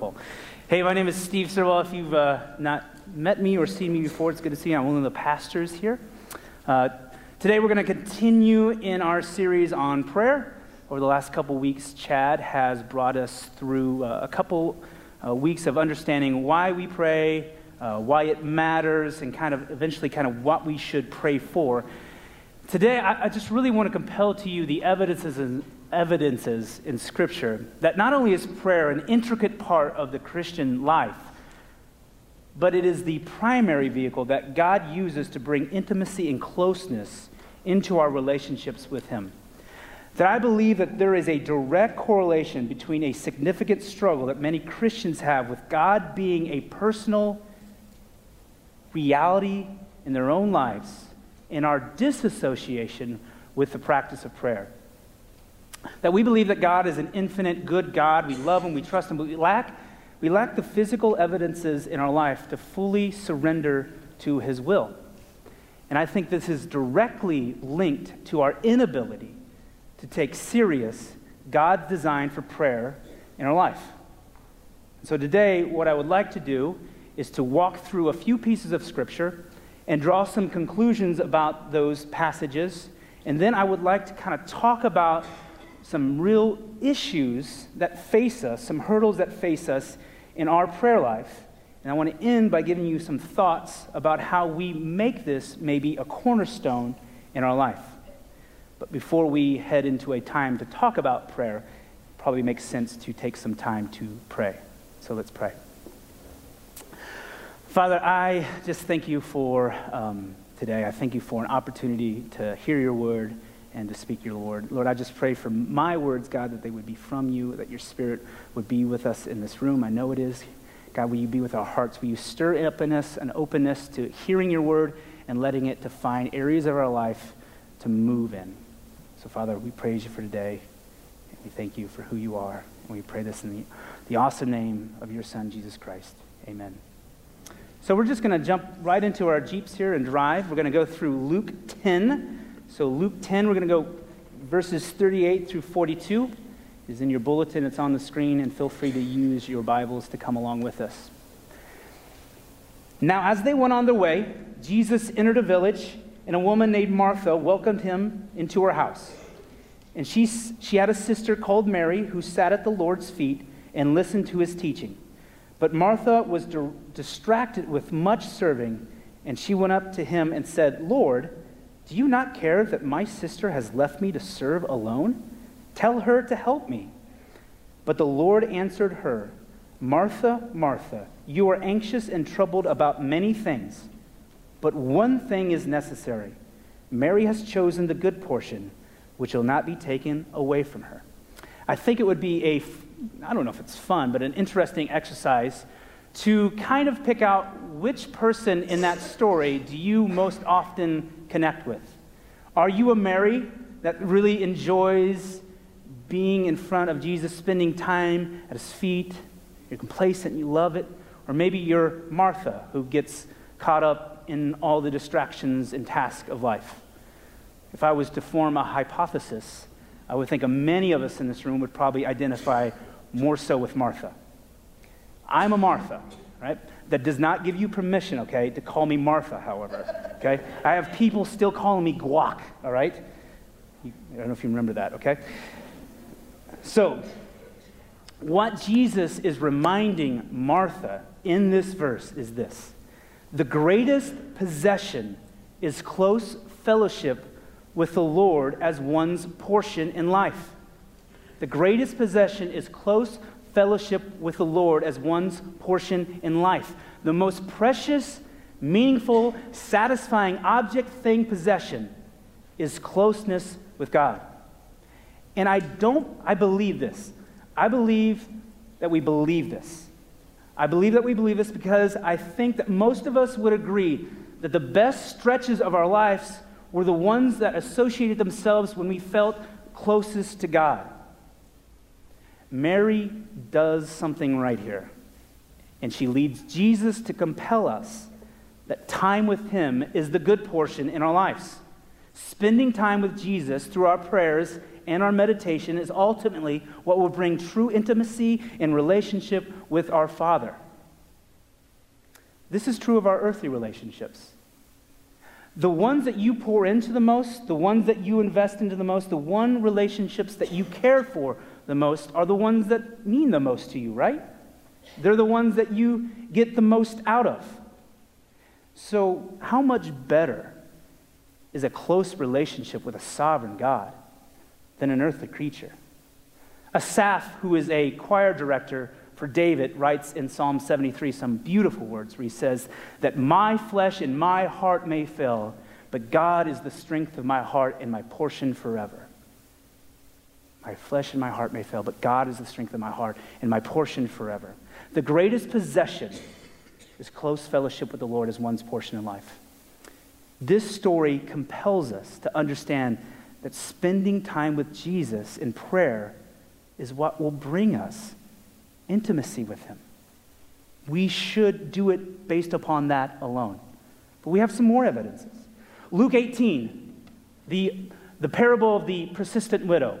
Wonderful. Hey, my name is Steve Sirwell. If you've uh, not met me or seen me before, it's good to see you. I'm one of the pastors here. Uh, today, we're going to continue in our series on prayer. Over the last couple weeks, Chad has brought us through uh, a couple uh, weeks of understanding why we pray, uh, why it matters, and kind of eventually kind of what we should pray for. Today, I, I just really want to compel to you the evidences and evidences in Scripture that not only is prayer an intricate part of the Christian life, but it is the primary vehicle that God uses to bring intimacy and closeness into our relationships with Him. That I believe that there is a direct correlation between a significant struggle that many Christians have with God being a personal reality in their own lives and our disassociation with the practice of prayer. That we believe that God is an infinite good God. We love Him, we trust Him, but we lack, we lack the physical evidences in our life to fully surrender to His will. And I think this is directly linked to our inability to take serious God's design for prayer in our life. So today, what I would like to do is to walk through a few pieces of Scripture and draw some conclusions about those passages. And then I would like to kind of talk about some real issues that face us, some hurdles that face us in our prayer life. And I want to end by giving you some thoughts about how we make this maybe a cornerstone in our life. But before we head into a time to talk about prayer, probably makes sense to take some time to pray. So let's pray. Father, I just thank you for um, today. I thank you for an opportunity to hear your word and to speak your Lord. Lord, I just pray for my words, God, that they would be from you, that your spirit would be with us in this room. I know it is. God, will you be with our hearts? Will you stir up in us an openness to hearing your word and letting it to find areas of our life to move in? So, Father, we praise you for today. And we thank you for who you are. And we pray this in the, the awesome name of your Son, Jesus Christ. Amen. So, we're just going to jump right into our Jeeps here and drive. We're going to go through Luke 10 so, Luke 10, we're going to go verses 38 through 42 is in your bulletin. It's on the screen, and feel free to use your Bibles to come along with us. Now, as they went on their way, Jesus entered a village, and a woman named Martha welcomed him into her house. And she, she had a sister called Mary who sat at the Lord's feet and listened to his teaching. But Martha was di- distracted with much serving, and she went up to him and said, Lord, do you not care that my sister has left me to serve alone? Tell her to help me. But the Lord answered her, Martha, Martha, you are anxious and troubled about many things, but one thing is necessary. Mary has chosen the good portion, which will not be taken away from her. I think it would be a, I don't know if it's fun, but an interesting exercise to kind of pick out which person in that story do you most often connect with? Are you a Mary that really enjoys being in front of Jesus, spending time at his feet? You're complacent, you love it. Or maybe you're Martha, who gets caught up in all the distractions and tasks of life. If I was to form a hypothesis, I would think many of us in this room would probably identify more so with Martha. I'm a Martha, right? That does not give you permission, okay, to call me Martha, however, okay? I have people still calling me guac, all right? I don't know if you remember that, okay? So, what Jesus is reminding Martha in this verse is this the greatest possession is close fellowship with the Lord as one's portion in life. The greatest possession is close fellowship with the Lord as one's portion in life. The most precious, meaningful, satisfying object, thing, possession is closeness with God. And I don't, I believe this. I believe that we believe this. I believe that we believe this because I think that most of us would agree that the best stretches of our lives were the ones that associated themselves when we felt closest to God. Mary does something right here. And she leads Jesus to compel us that time with Him is the good portion in our lives. Spending time with Jesus through our prayers and our meditation is ultimately what will bring true intimacy and relationship with our Father. This is true of our earthly relationships. The ones that you pour into the most, the ones that you invest into the most, the one relationships that you care for the most are the ones that mean the most to you, right? They're the ones that you get the most out of. So, how much better is a close relationship with a sovereign God than an earthly creature? Asaph, who is a choir director for David, writes in Psalm 73 some beautiful words where he says, That my flesh and my heart may fail, but God is the strength of my heart and my portion forever. My flesh and my heart may fail, but God is the strength of my heart and my portion forever. The greatest possession is close fellowship with the Lord as one's portion in life. This story compels us to understand that spending time with Jesus in prayer is what will bring us intimacy with Him. We should do it based upon that alone. But we have some more evidences. Luke 18, the, the parable of the persistent widow,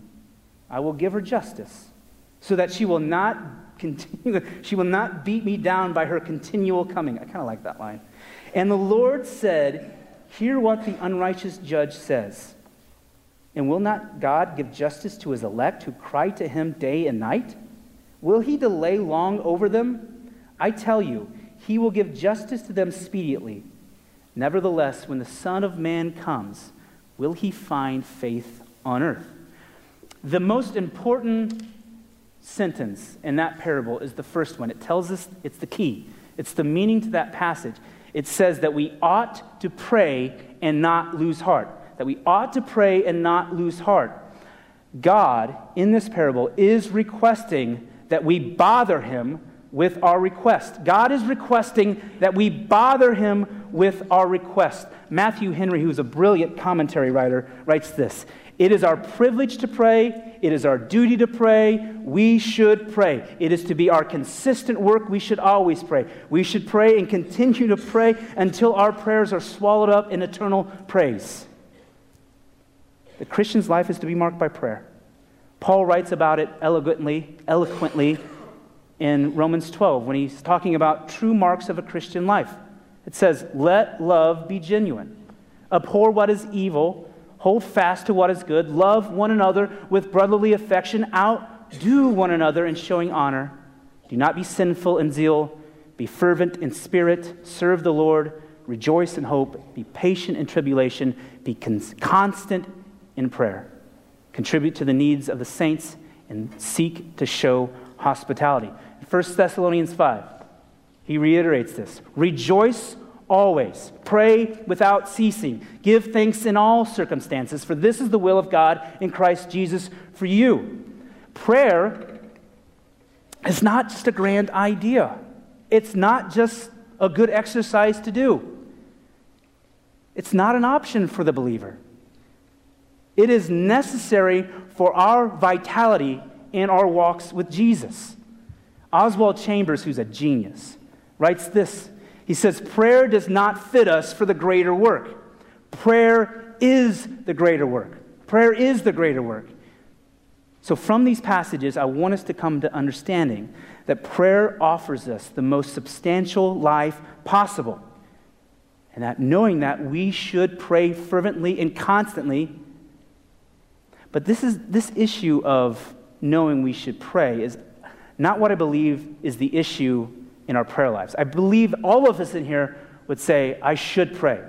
I will give her justice, so that she will not continue, she will not beat me down by her continual coming. I kind of like that line. And the Lord said, Hear what the unrighteous judge says. And will not God give justice to his elect who cry to him day and night? Will he delay long over them? I tell you, he will give justice to them speedily. Nevertheless, when the Son of Man comes, will he find faith on earth? The most important sentence in that parable is the first one. It tells us it's the key, it's the meaning to that passage. It says that we ought to pray and not lose heart that we ought to pray and not lose heart. God, in this parable, is requesting that we bother him with our request. God is requesting that we bother him with our request. Matthew Henry, who's a brilliant commentary writer, writes this It is our privilege to pray, it is our duty to pray, we should pray. It is to be our consistent work, we should always pray. We should pray and continue to pray until our prayers are swallowed up in eternal praise. The Christian's life is to be marked by prayer. Paul writes about it eloquently, eloquently in Romans 12 when he's talking about true marks of a Christian life. It says, Let love be genuine. Abhor what is evil, hold fast to what is good, love one another with brotherly affection, outdo one another in showing honor. Do not be sinful in zeal, be fervent in spirit, serve the Lord, rejoice in hope, be patient in tribulation, be constant in prayer. Contribute to the needs of the saints and seek to show hospitality. 1 Thessalonians 5, he reiterates this. Rejoice always, pray without ceasing, give thanks in all circumstances, for this is the will of God in Christ Jesus for you. Prayer is not just a grand idea, it's not just a good exercise to do. It's not an option for the believer. It is necessary for our vitality in our walks with Jesus. Oswald Chambers, who's a genius, writes this. He says, Prayer does not fit us for the greater work. Prayer is the greater work. Prayer is the greater work. So, from these passages, I want us to come to understanding that prayer offers us the most substantial life possible. And that knowing that we should pray fervently and constantly but this, is, this issue of knowing we should pray is not what I believe is the issue in our prayer lives. I believe all of us in here would say, I should pray.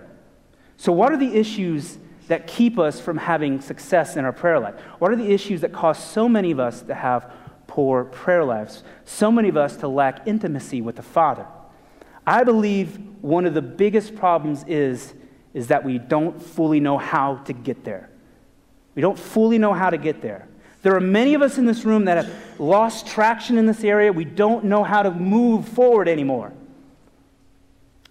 So, what are the issues that keep us from having success in our prayer life? What are the issues that cause so many of us to have poor prayer lives? So many of us to lack intimacy with the Father? I believe one of the biggest problems is, is that we don't fully know how to get there. We don't fully know how to get there. There are many of us in this room that have lost traction in this area. We don't know how to move forward anymore.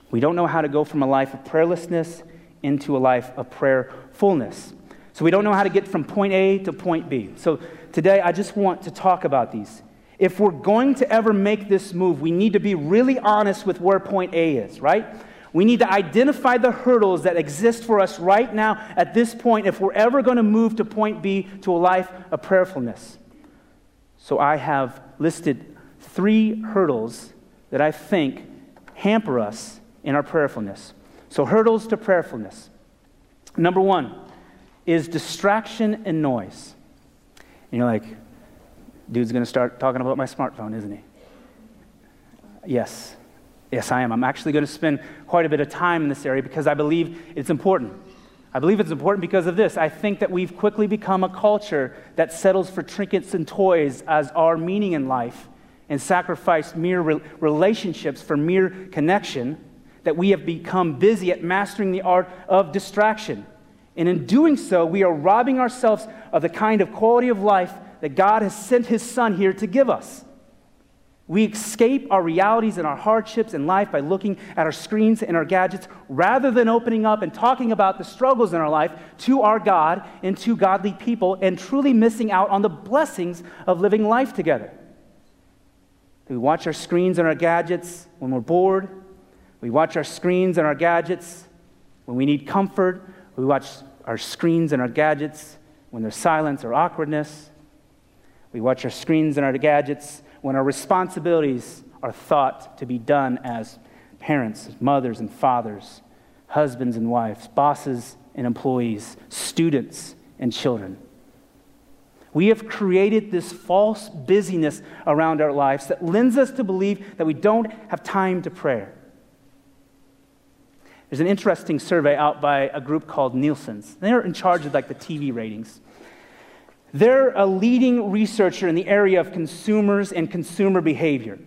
We don't know how to go from a life of prayerlessness into a life of prayerfulness. So we don't know how to get from point A to point B. So today I just want to talk about these. If we're going to ever make this move, we need to be really honest with where point A is, right? We need to identify the hurdles that exist for us right now at this point if we're ever going to move to point B to a life of prayerfulness. So I have listed three hurdles that I think hamper us in our prayerfulness. So, hurdles to prayerfulness. Number one is distraction and noise. And you're like, dude's going to start talking about my smartphone, isn't he? Yes. Yes, I am. I'm actually going to spend quite a bit of time in this area because I believe it's important. I believe it's important because of this. I think that we've quickly become a culture that settles for trinkets and toys as our meaning in life and sacrifice mere re- relationships for mere connection, that we have become busy at mastering the art of distraction. And in doing so, we are robbing ourselves of the kind of quality of life that God has sent His Son here to give us. We escape our realities and our hardships in life by looking at our screens and our gadgets rather than opening up and talking about the struggles in our life to our God and to godly people and truly missing out on the blessings of living life together. We watch our screens and our gadgets when we're bored. We watch our screens and our gadgets when we need comfort. We watch our screens and our gadgets when there's silence or awkwardness. We watch our screens and our gadgets when our responsibilities are thought to be done as parents, mothers and fathers, husbands and wives, bosses and employees, students and children. We have created this false busyness around our lives that lends us to believe that we don't have time to pray. There's an interesting survey out by a group called Nielsen's. They're in charge of like the TV ratings. They're a leading researcher in the area of consumers and consumer behavior.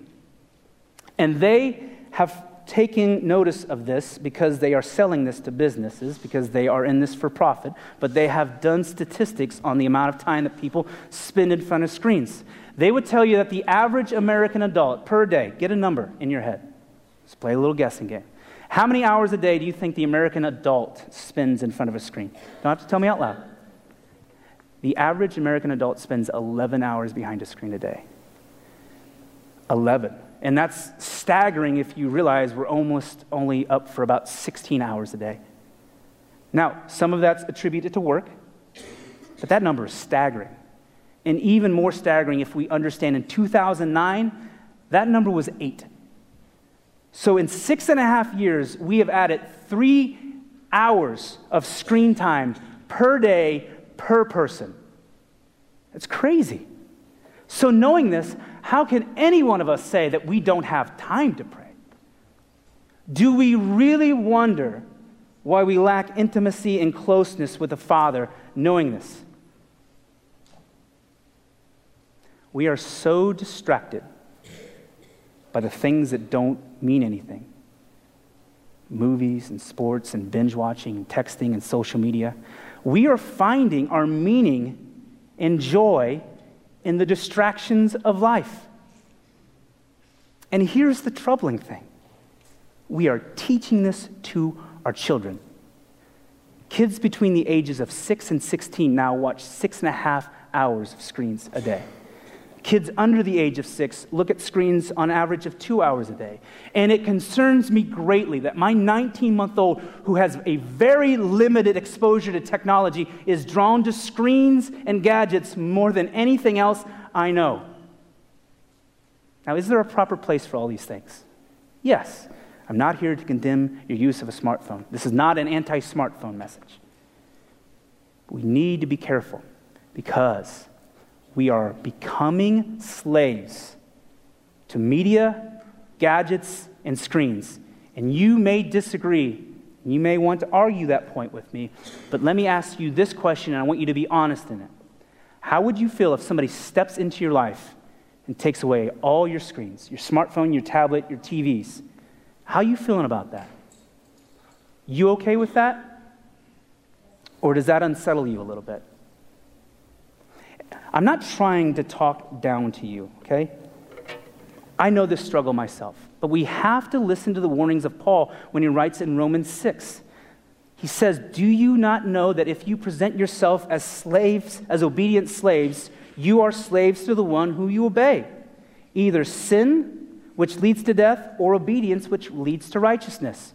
And they have taken notice of this because they are selling this to businesses, because they are in this for profit, but they have done statistics on the amount of time that people spend in front of screens. They would tell you that the average American adult per day, get a number in your head. Let's play a little guessing game. How many hours a day do you think the American adult spends in front of a screen? Don't have to tell me out loud. The average American adult spends 11 hours behind a screen a day. 11. And that's staggering if you realize we're almost only up for about 16 hours a day. Now, some of that's attributed to work, but that number is staggering. And even more staggering if we understand in 2009, that number was eight. So in six and a half years, we have added three hours of screen time per day per person. It's crazy. So, knowing this, how can any one of us say that we don't have time to pray? Do we really wonder why we lack intimacy and closeness with the Father knowing this? We are so distracted by the things that don't mean anything movies and sports and binge watching and texting and social media we are finding our meaning and joy in the distractions of life. And here's the troubling thing we are teaching this to our children. Kids between the ages of 6 and 16 now watch six and a half hours of screens a day. Kids under the age of six look at screens on average of two hours a day. And it concerns me greatly that my 19 month old, who has a very limited exposure to technology, is drawn to screens and gadgets more than anything else I know. Now, is there a proper place for all these things? Yes. I'm not here to condemn your use of a smartphone. This is not an anti smartphone message. we need to be careful because we are becoming slaves to media, gadgets, and screens. And you may disagree. You may want to argue that point with me. But let me ask you this question, and I want you to be honest in it. How would you feel if somebody steps into your life and takes away all your screens, your smartphone, your tablet, your TVs? How are you feeling about that? You okay with that? Or does that unsettle you a little bit? I'm not trying to talk down to you, okay? I know this struggle myself, but we have to listen to the warnings of Paul when he writes in Romans 6. He says, Do you not know that if you present yourself as slaves, as obedient slaves, you are slaves to the one who you obey? Either sin, which leads to death, or obedience, which leads to righteousness.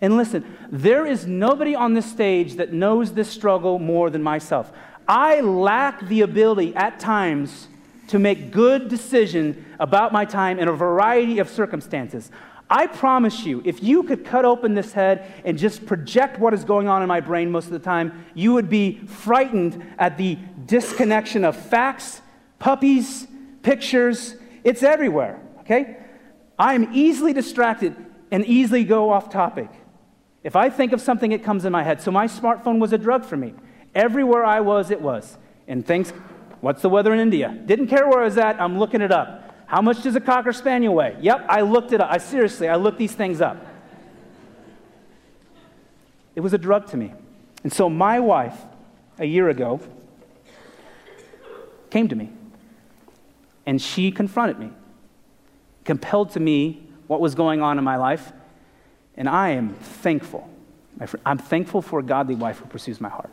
And listen, there is nobody on this stage that knows this struggle more than myself. I lack the ability at times to make good decisions about my time in a variety of circumstances. I promise you, if you could cut open this head and just project what is going on in my brain most of the time, you would be frightened at the disconnection of facts, puppies, pictures. It's everywhere, okay? I am easily distracted and easily go off topic. If I think of something, it comes in my head. So my smartphone was a drug for me. Everywhere I was, it was. And things, what's the weather in India? Didn't care where I was at, I'm looking it up. How much does a Cocker Spaniel weigh? Yep, I looked it up. I seriously, I looked these things up. It was a drug to me. And so my wife, a year ago, came to me. And she confronted me, compelled to me what was going on in my life. And I am thankful. I'm thankful for a godly wife who pursues my heart.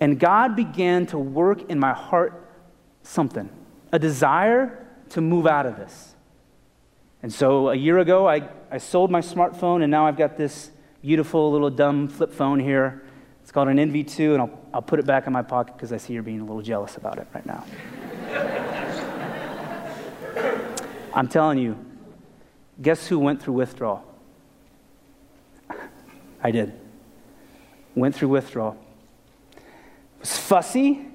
And God began to work in my heart something, a desire to move out of this. And so a year ago, I, I sold my smartphone, and now I've got this beautiful little dumb flip phone here. It's called an NV2, and I'll, I'll put it back in my pocket because I see you're being a little jealous about it right now. I'm telling you, guess who went through withdrawal? I did. Went through withdrawal was fussy,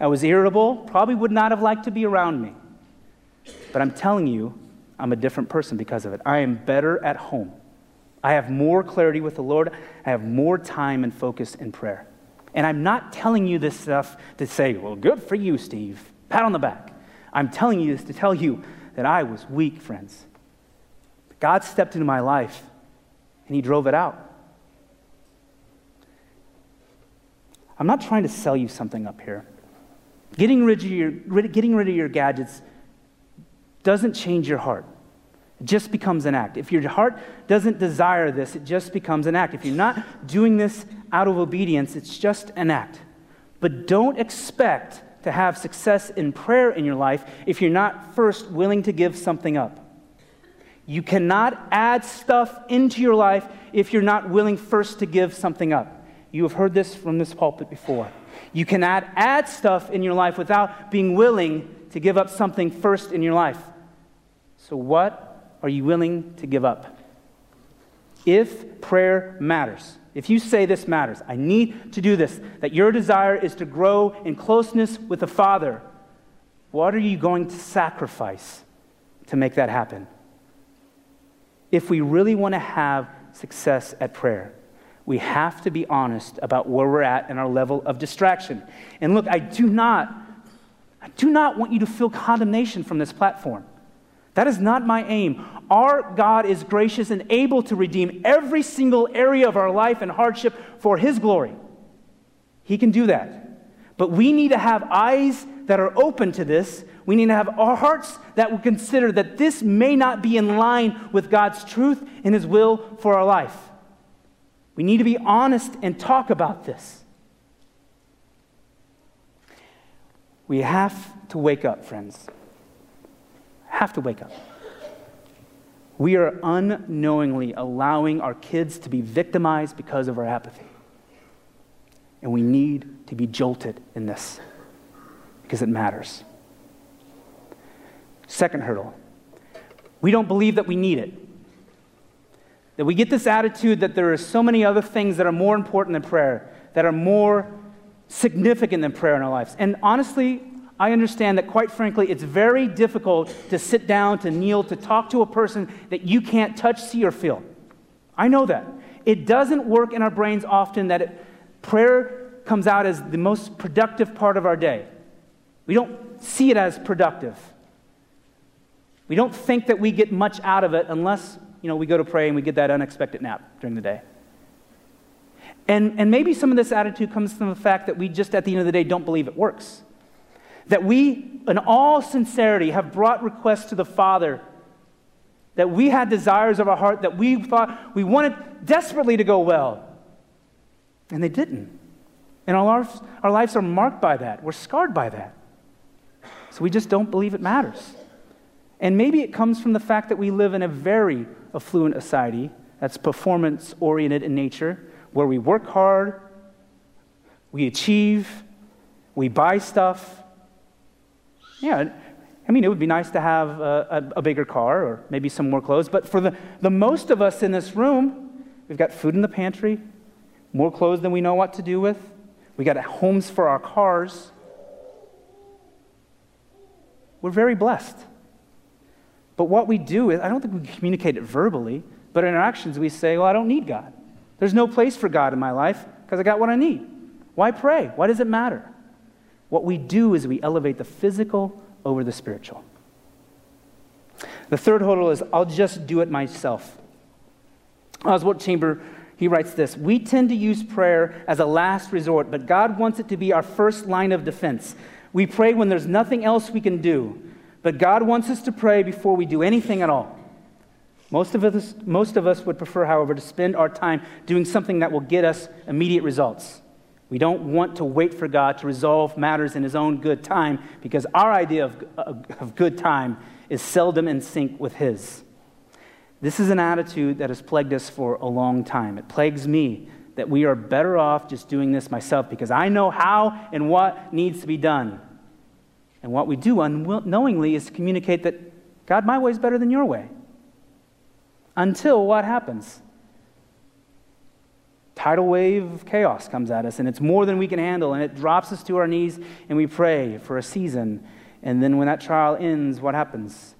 I was irritable, probably would not have liked to be around me. But I'm telling you, I'm a different person because of it. I am better at home. I have more clarity with the Lord. I have more time and focus in prayer. And I'm not telling you this stuff to say, well, good for you, Steve. Pat on the back. I'm telling you this to tell you that I was weak, friends. God stepped into my life and He drove it out. I'm not trying to sell you something up here. Getting rid of your, getting rid of your gadgets doesn't change your heart. It just becomes an act. If your heart doesn't desire this, it just becomes an act. If you're not doing this out of obedience, it's just an act. But don't expect to have success in prayer in your life if you're not first willing to give something up. You cannot add stuff into your life if you're not willing first to give something up. You have heard this from this pulpit before. You cannot add stuff in your life without being willing to give up something first in your life. So, what are you willing to give up? If prayer matters, if you say this matters, I need to do this, that your desire is to grow in closeness with the Father, what are you going to sacrifice to make that happen? If we really want to have success at prayer, we have to be honest about where we're at and our level of distraction. And look, I do not, I do not want you to feel condemnation from this platform. That is not my aim. Our God is gracious and able to redeem every single area of our life and hardship for His glory. He can do that. But we need to have eyes that are open to this. We need to have our hearts that will consider that this may not be in line with God's truth and His will for our life. We need to be honest and talk about this. We have to wake up, friends. Have to wake up. We are unknowingly allowing our kids to be victimized because of our apathy. And we need to be jolted in this because it matters. Second hurdle we don't believe that we need it. That we get this attitude that there are so many other things that are more important than prayer, that are more significant than prayer in our lives. And honestly, I understand that, quite frankly, it's very difficult to sit down, to kneel, to talk to a person that you can't touch, see, or feel. I know that. It doesn't work in our brains often that it, prayer comes out as the most productive part of our day. We don't see it as productive. We don't think that we get much out of it unless you know, we go to pray and we get that unexpected nap during the day. And, and maybe some of this attitude comes from the fact that we just, at the end of the day, don't believe it works. that we, in all sincerity, have brought requests to the Father, that we had desires of our heart that we thought we wanted desperately to go well, and they didn't. And our lives, our lives are marked by that. We're scarred by that. So we just don't believe it matters. And maybe it comes from the fact that we live in a very affluent society that's performance oriented in nature, where we work hard, we achieve, we buy stuff. Yeah, I mean, it would be nice to have a, a, a, bigger car or maybe some more clothes, but for the, the most of us in this room, we've got food in the pantry, more clothes than we know what to do with, we got homes for our cars. We're very blessed. But what we do is, I don't think we communicate it verbally, but in our actions we say, well, I don't need God. There's no place for God in my life because I got what I need. Why pray? Why does it matter? What we do is we elevate the physical over the spiritual. The third hurdle is I'll just do it myself. Oswald Chamber, he writes this We tend to use prayer as a last resort, but God wants it to be our first line of defense. We pray when there's nothing else we can do, but God wants us to pray before we do anything at all. Most of, us, most of us would prefer, however, to spend our time doing something that will get us immediate results. We don't want to wait for God to resolve matters in His own good time because our idea of, of good time is seldom in sync with His. This is an attitude that has plagued us for a long time. It plagues me that we are better off just doing this myself because I know how and what needs to be done. And what we do unknowingly is to communicate that God, my way is better than your way. Until what happens? tidal wave of chaos comes at us, and it's more than we can handle, and it drops us to our knees, and we pray for a season. And then when that trial ends, what happens?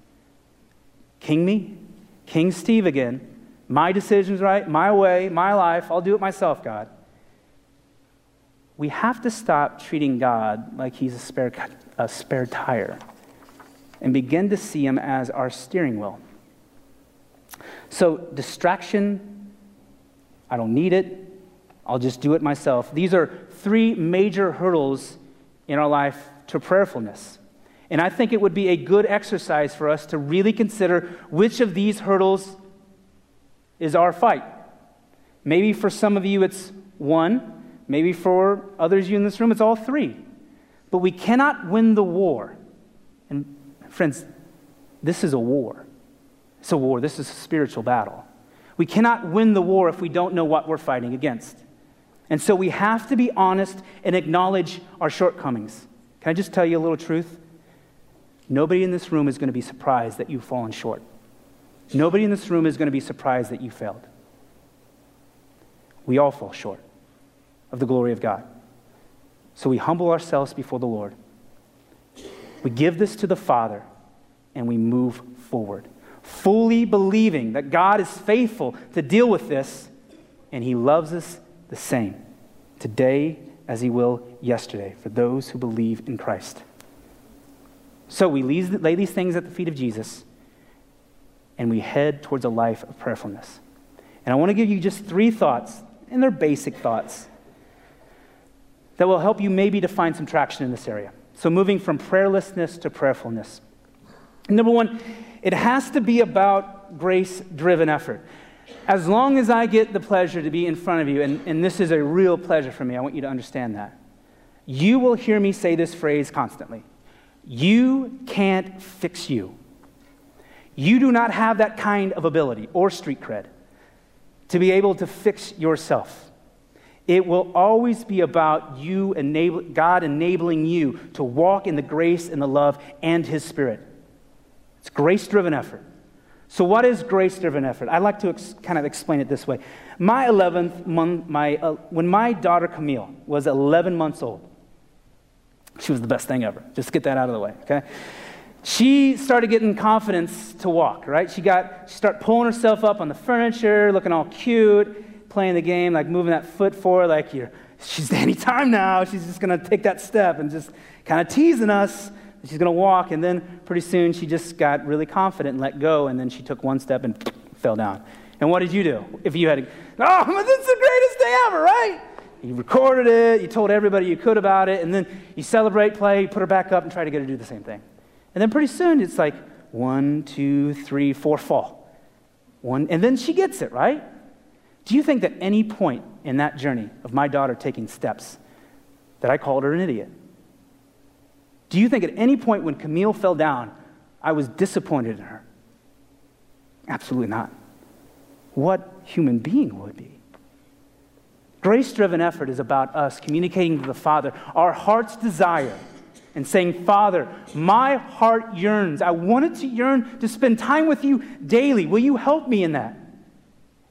King me? King Steve again. My decisions, right? My way, my life. I'll do it myself, God. We have to stop treating God like he's a spare, a spare tire and begin to see him as our steering wheel. So, distraction, I don't need it. I'll just do it myself. These are three major hurdles in our life to prayerfulness. And I think it would be a good exercise for us to really consider which of these hurdles is our fight. Maybe for some of you it's one, maybe for others you in this room it's all three. But we cannot win the war. And friends, this is a war. It's a war. This is a spiritual battle. We cannot win the war if we don't know what we're fighting against. And so we have to be honest and acknowledge our shortcomings. Can I just tell you a little truth? Nobody in this room is going to be surprised that you've fallen short. Nobody in this room is going to be surprised that you failed. We all fall short of the glory of God. So we humble ourselves before the Lord. We give this to the Father and we move forward, fully believing that God is faithful to deal with this and He loves us the same today as he will yesterday for those who believe in Christ. So we lay these things at the feet of Jesus and we head towards a life of prayerfulness. And I want to give you just three thoughts, and they're basic thoughts, that will help you maybe to find some traction in this area. So, moving from prayerlessness to prayerfulness. Number one, it has to be about grace driven effort as long as I get the pleasure to be in front of you, and, and this is a real pleasure for me, I want you to understand that. You will hear me say this phrase constantly You can't fix you. You do not have that kind of ability or street cred to be able to fix yourself. It will always be about you enable, God enabling you to walk in the grace and the love and His Spirit. It's grace driven effort. So, what is grace driven effort? I like to ex- kind of explain it this way. My 11th month, my, uh, when my daughter Camille was 11 months old, she was the best thing ever. Just get that out of the way, okay? She started getting confidence to walk, right? She got, she started pulling herself up on the furniture, looking all cute, playing the game, like moving that foot forward, like you're, she's any time now. She's just gonna take that step and just kind of teasing us. She's going to walk, and then pretty soon she just got really confident and let go, and then she took one step and fell down. And what did you do? If you had, to, oh, this is the greatest day ever, right? you recorded it, you told everybody you could about it, and then you celebrate, play, you put her back up, and try to get her to do the same thing. And then pretty soon it's like one, two, three, four, fall. One, and then she gets it, right? Do you think that any point in that journey of my daughter taking steps that I called her an idiot? Do you think at any point when Camille fell down, I was disappointed in her? Absolutely not. What human being would be? Grace driven effort is about us communicating to the Father our heart's desire and saying, Father, my heart yearns. I wanted to yearn to spend time with you daily. Will you help me in that?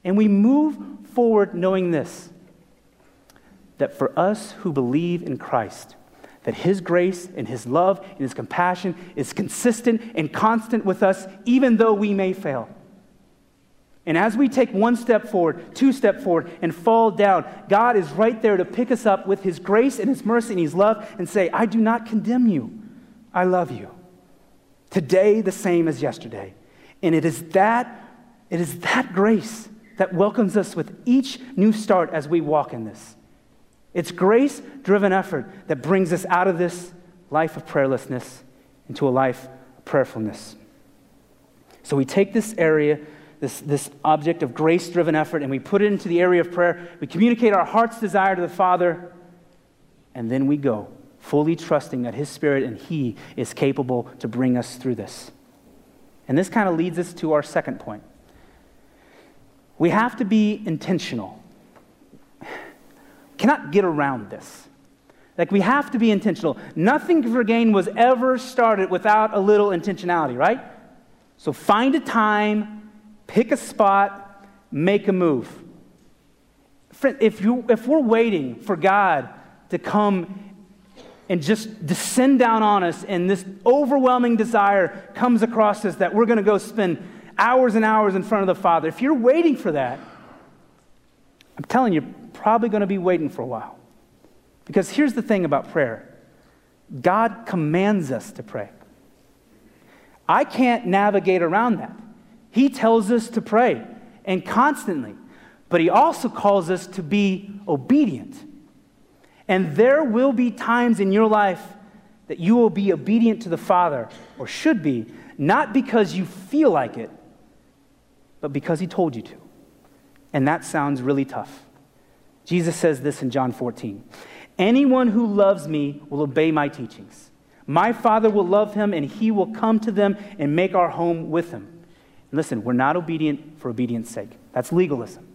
And we move forward knowing this that for us who believe in Christ, that His grace and His love and His compassion is consistent and constant with us, even though we may fail. And as we take one step forward, two step forward, and fall down, God is right there to pick us up with His grace and His mercy and His love and say, I do not condemn you. I love you. Today, the same as yesterday. And it is that, it is that grace that welcomes us with each new start as we walk in this. It's grace driven effort that brings us out of this life of prayerlessness into a life of prayerfulness. So we take this area this, this object of grace driven effort and we put it into the area of prayer. We communicate our heart's desire to the Father, and then we go, fully trusting that His Spirit and He is capable to bring us through this. And this kind of leads us to our second point. We have to be intentional. Cannot get around this. Like, we have to be intentional. Nothing for gain was ever started without a little intentionality, right? So find a time, pick a spot, make a move. Friend, if, you, if we're waiting for God to come and just descend down on us, and this overwhelming desire comes across us that we're going to go spend hours and hours in front of the Father, if you're waiting for that, I'm telling you, you're probably going to be waiting for a while. Because here's the thing about prayer God commands us to pray. I can't navigate around that. He tells us to pray and constantly, but He also calls us to be obedient. And there will be times in your life that you will be obedient to the Father, or should be, not because you feel like it, but because He told you to. And that sounds really tough. Jesus says this in John 14 Anyone who loves me will obey my teachings. My Father will love him, and he will come to them and make our home with him. Listen, we're not obedient for obedience sake. That's legalism.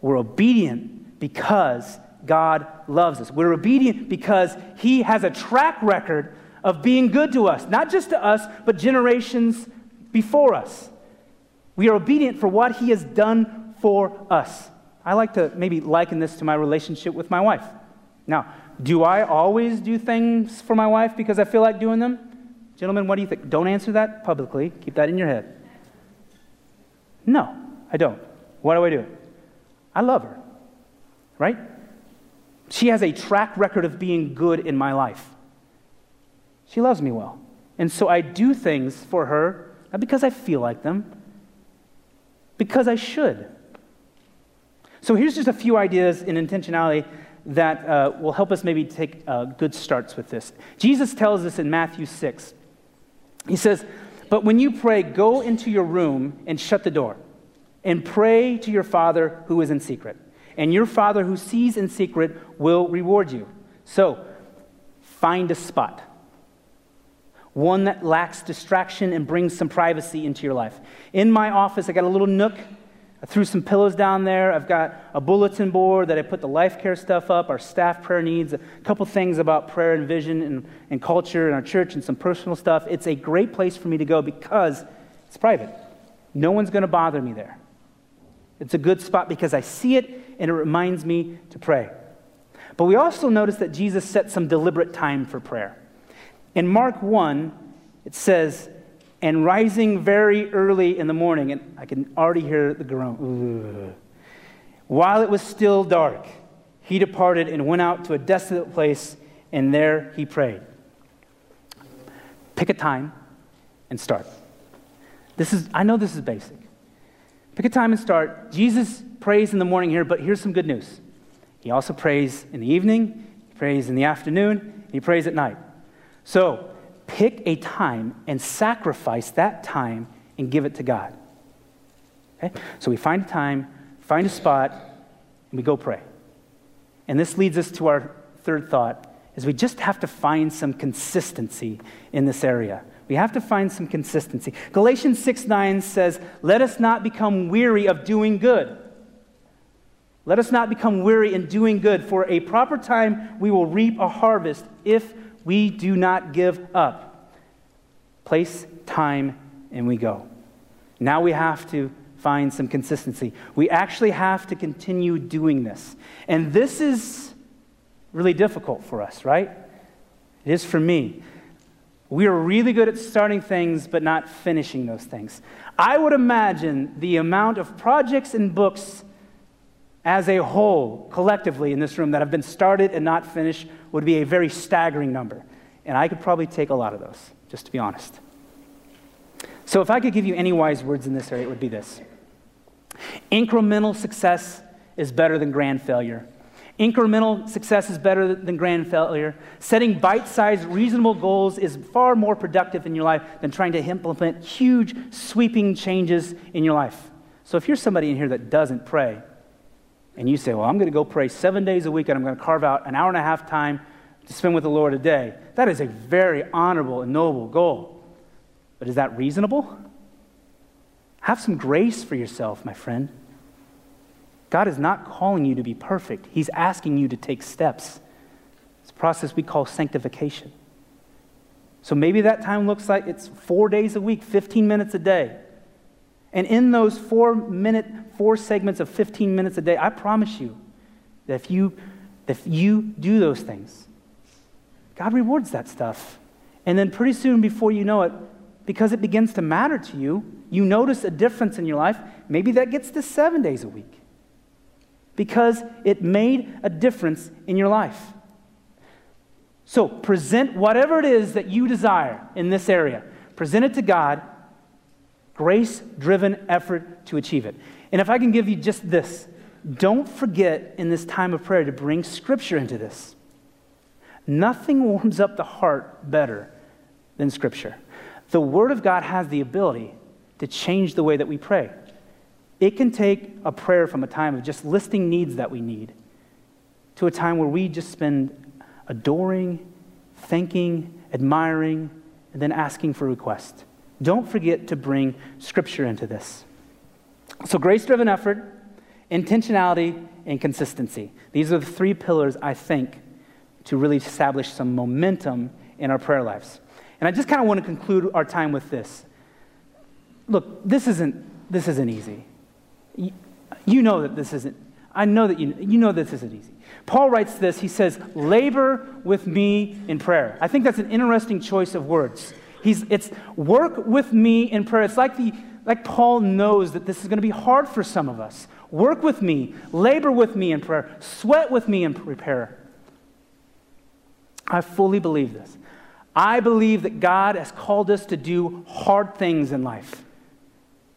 We're obedient because God loves us. We're obedient because He has a track record of being good to us, not just to us, but generations before us. We are obedient for what He has done for us. I like to maybe liken this to my relationship with my wife. Now, do I always do things for my wife because I feel like doing them? Gentlemen, what do you think? Don't answer that publicly. Keep that in your head. No, I don't. What do I do? I love her, right? She has a track record of being good in my life. She loves me well. And so I do things for her, not because I feel like them, because I should. So here's just a few ideas in intentionality that uh, will help us maybe take uh, good starts with this. Jesus tells us in Matthew 6, He says, but when you pray, go into your room and shut the door and pray to your Father who is in secret. And your Father who sees in secret will reward you. So, find a spot. One that lacks distraction and brings some privacy into your life. In my office, I got a little nook. I threw some pillows down there. I've got a bulletin board that I put the life care stuff up, our staff prayer needs, a couple things about prayer and vision and, and culture in our church, and some personal stuff. It's a great place for me to go because it's private. No one's going to bother me there. It's a good spot because I see it and it reminds me to pray. But we also notice that Jesus set some deliberate time for prayer. In Mark 1, it says, and rising very early in the morning, and I can already hear the groan. While it was still dark, he departed and went out to a desolate place, and there he prayed. Pick a time and start. This is, I know this is basic. Pick a time and start. Jesus prays in the morning here, but here's some good news. He also prays in the evening, he prays in the afternoon, he prays at night. So pick a time and sacrifice that time and give it to God. Okay? So we find a time, find a spot, and we go pray. And this leads us to our third thought is we just have to find some consistency in this area. We have to find some consistency. Galatians 6 9 says, Let us not become weary of doing good. Let us not become weary in doing good. For a proper time we will reap a harvest if we do not give up. Place, time, and we go. Now we have to find some consistency. We actually have to continue doing this. And this is really difficult for us, right? It is for me. We are really good at starting things, but not finishing those things. I would imagine the amount of projects and books as a whole, collectively in this room, that have been started and not finished would be a very staggering number. And I could probably take a lot of those, just to be honest. So, if I could give you any wise words in this area, it would be this Incremental success is better than grand failure. Incremental success is better than grand failure. Setting bite sized, reasonable goals is far more productive in your life than trying to implement huge, sweeping changes in your life. So, if you're somebody in here that doesn't pray, and you say, Well, I'm going to go pray seven days a week and I'm going to carve out an hour and a half time to spend with the Lord a day, that is a very honorable and noble goal. But is that reasonable? Have some grace for yourself, my friend. God is not calling you to be perfect, He's asking you to take steps. It's a process we call sanctification. So maybe that time looks like it's four days a week, 15 minutes a day. And in those four minute, four segments of 15 minutes a day, I promise you that if you, if you do those things, God rewards that stuff. And then pretty soon, before you know it, because it begins to matter to you, you notice a difference in your life. Maybe that gets to seven days a week because it made a difference in your life. So present whatever it is that you desire in this area, present it to God, grace driven effort to achieve it. And if I can give you just this, don't forget in this time of prayer to bring Scripture into this. Nothing warms up the heart better than Scripture. The Word of God has the ability to change the way that we pray. It can take a prayer from a time of just listing needs that we need to a time where we just spend adoring, thanking, admiring, and then asking for requests. Don't forget to bring Scripture into this. So, grace driven effort, intentionality, and consistency. These are the three pillars, I think, to really establish some momentum in our prayer lives. And I just kind of want to conclude our time with this. Look, this isn't, this isn't easy. You, you know that this isn't, I know that you, you know this isn't easy. Paul writes this, he says, labor with me in prayer. I think that's an interesting choice of words. He's, it's work with me in prayer. It's like, the, like Paul knows that this is going to be hard for some of us. Work with me, labor with me in prayer, sweat with me in prayer. I fully believe this. I believe that God has called us to do hard things in life.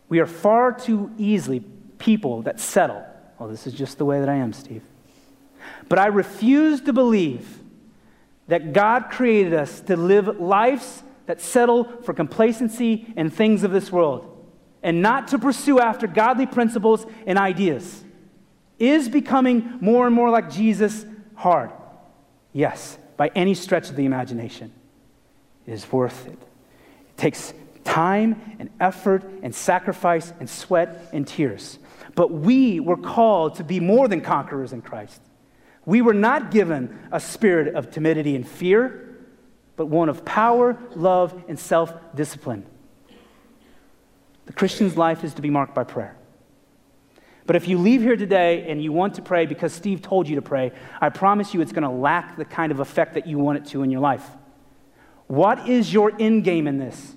We are far too easily people that settle. Well, this is just the way that I am, Steve. But I refuse to believe that God created us to live lives that settle for complacency and things of this world and not to pursue after godly principles and ideas. Is becoming more and more like Jesus hard? Yes, by any stretch of the imagination. It is worth it. It takes time and effort and sacrifice and sweat and tears. But we were called to be more than conquerors in Christ. We were not given a spirit of timidity and fear, but one of power, love, and self discipline. The Christian's life is to be marked by prayer. But if you leave here today and you want to pray because Steve told you to pray, I promise you it's going to lack the kind of effect that you want it to in your life. What is your end game in this?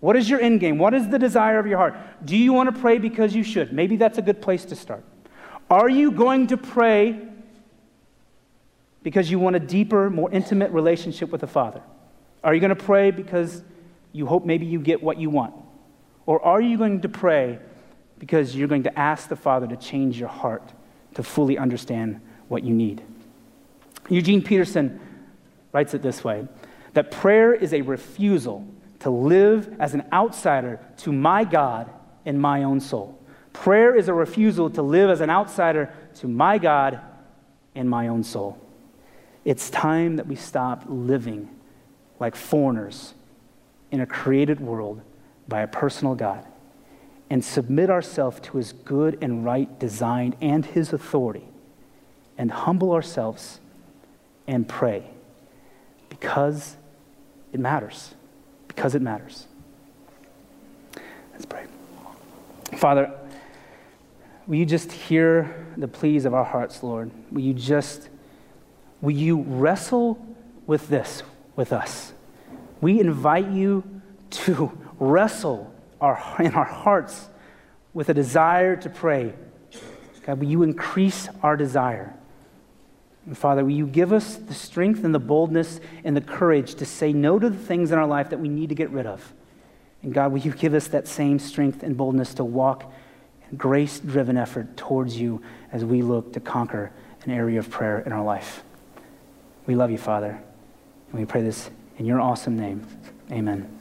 What is your end game? What is the desire of your heart? Do you want to pray because you should? Maybe that's a good place to start. Are you going to pray because you want a deeper, more intimate relationship with the Father? Are you going to pray because you hope maybe you get what you want? Or are you going to pray because you're going to ask the Father to change your heart to fully understand what you need. Eugene Peterson writes it this way that prayer is a refusal to live as an outsider to my God in my own soul. Prayer is a refusal to live as an outsider to my God in my own soul. It's time that we stop living like foreigners in a created world by a personal God and submit ourselves to his good and right design and his authority and humble ourselves and pray because it matters. Because it matters. Let's pray. Father, will you just hear the pleas of our hearts, Lord? Will you just, will you wrestle with this with us? We invite you to wrestle our, in our hearts with a desire to pray. God, will you increase our desire? And Father, will you give us the strength and the boldness and the courage to say no to the things in our life that we need to get rid of? And God, will you give us that same strength and boldness to walk in grace driven effort towards you as we look to conquer an area of prayer in our life? We love you, Father. And we pray this in your awesome name. Amen.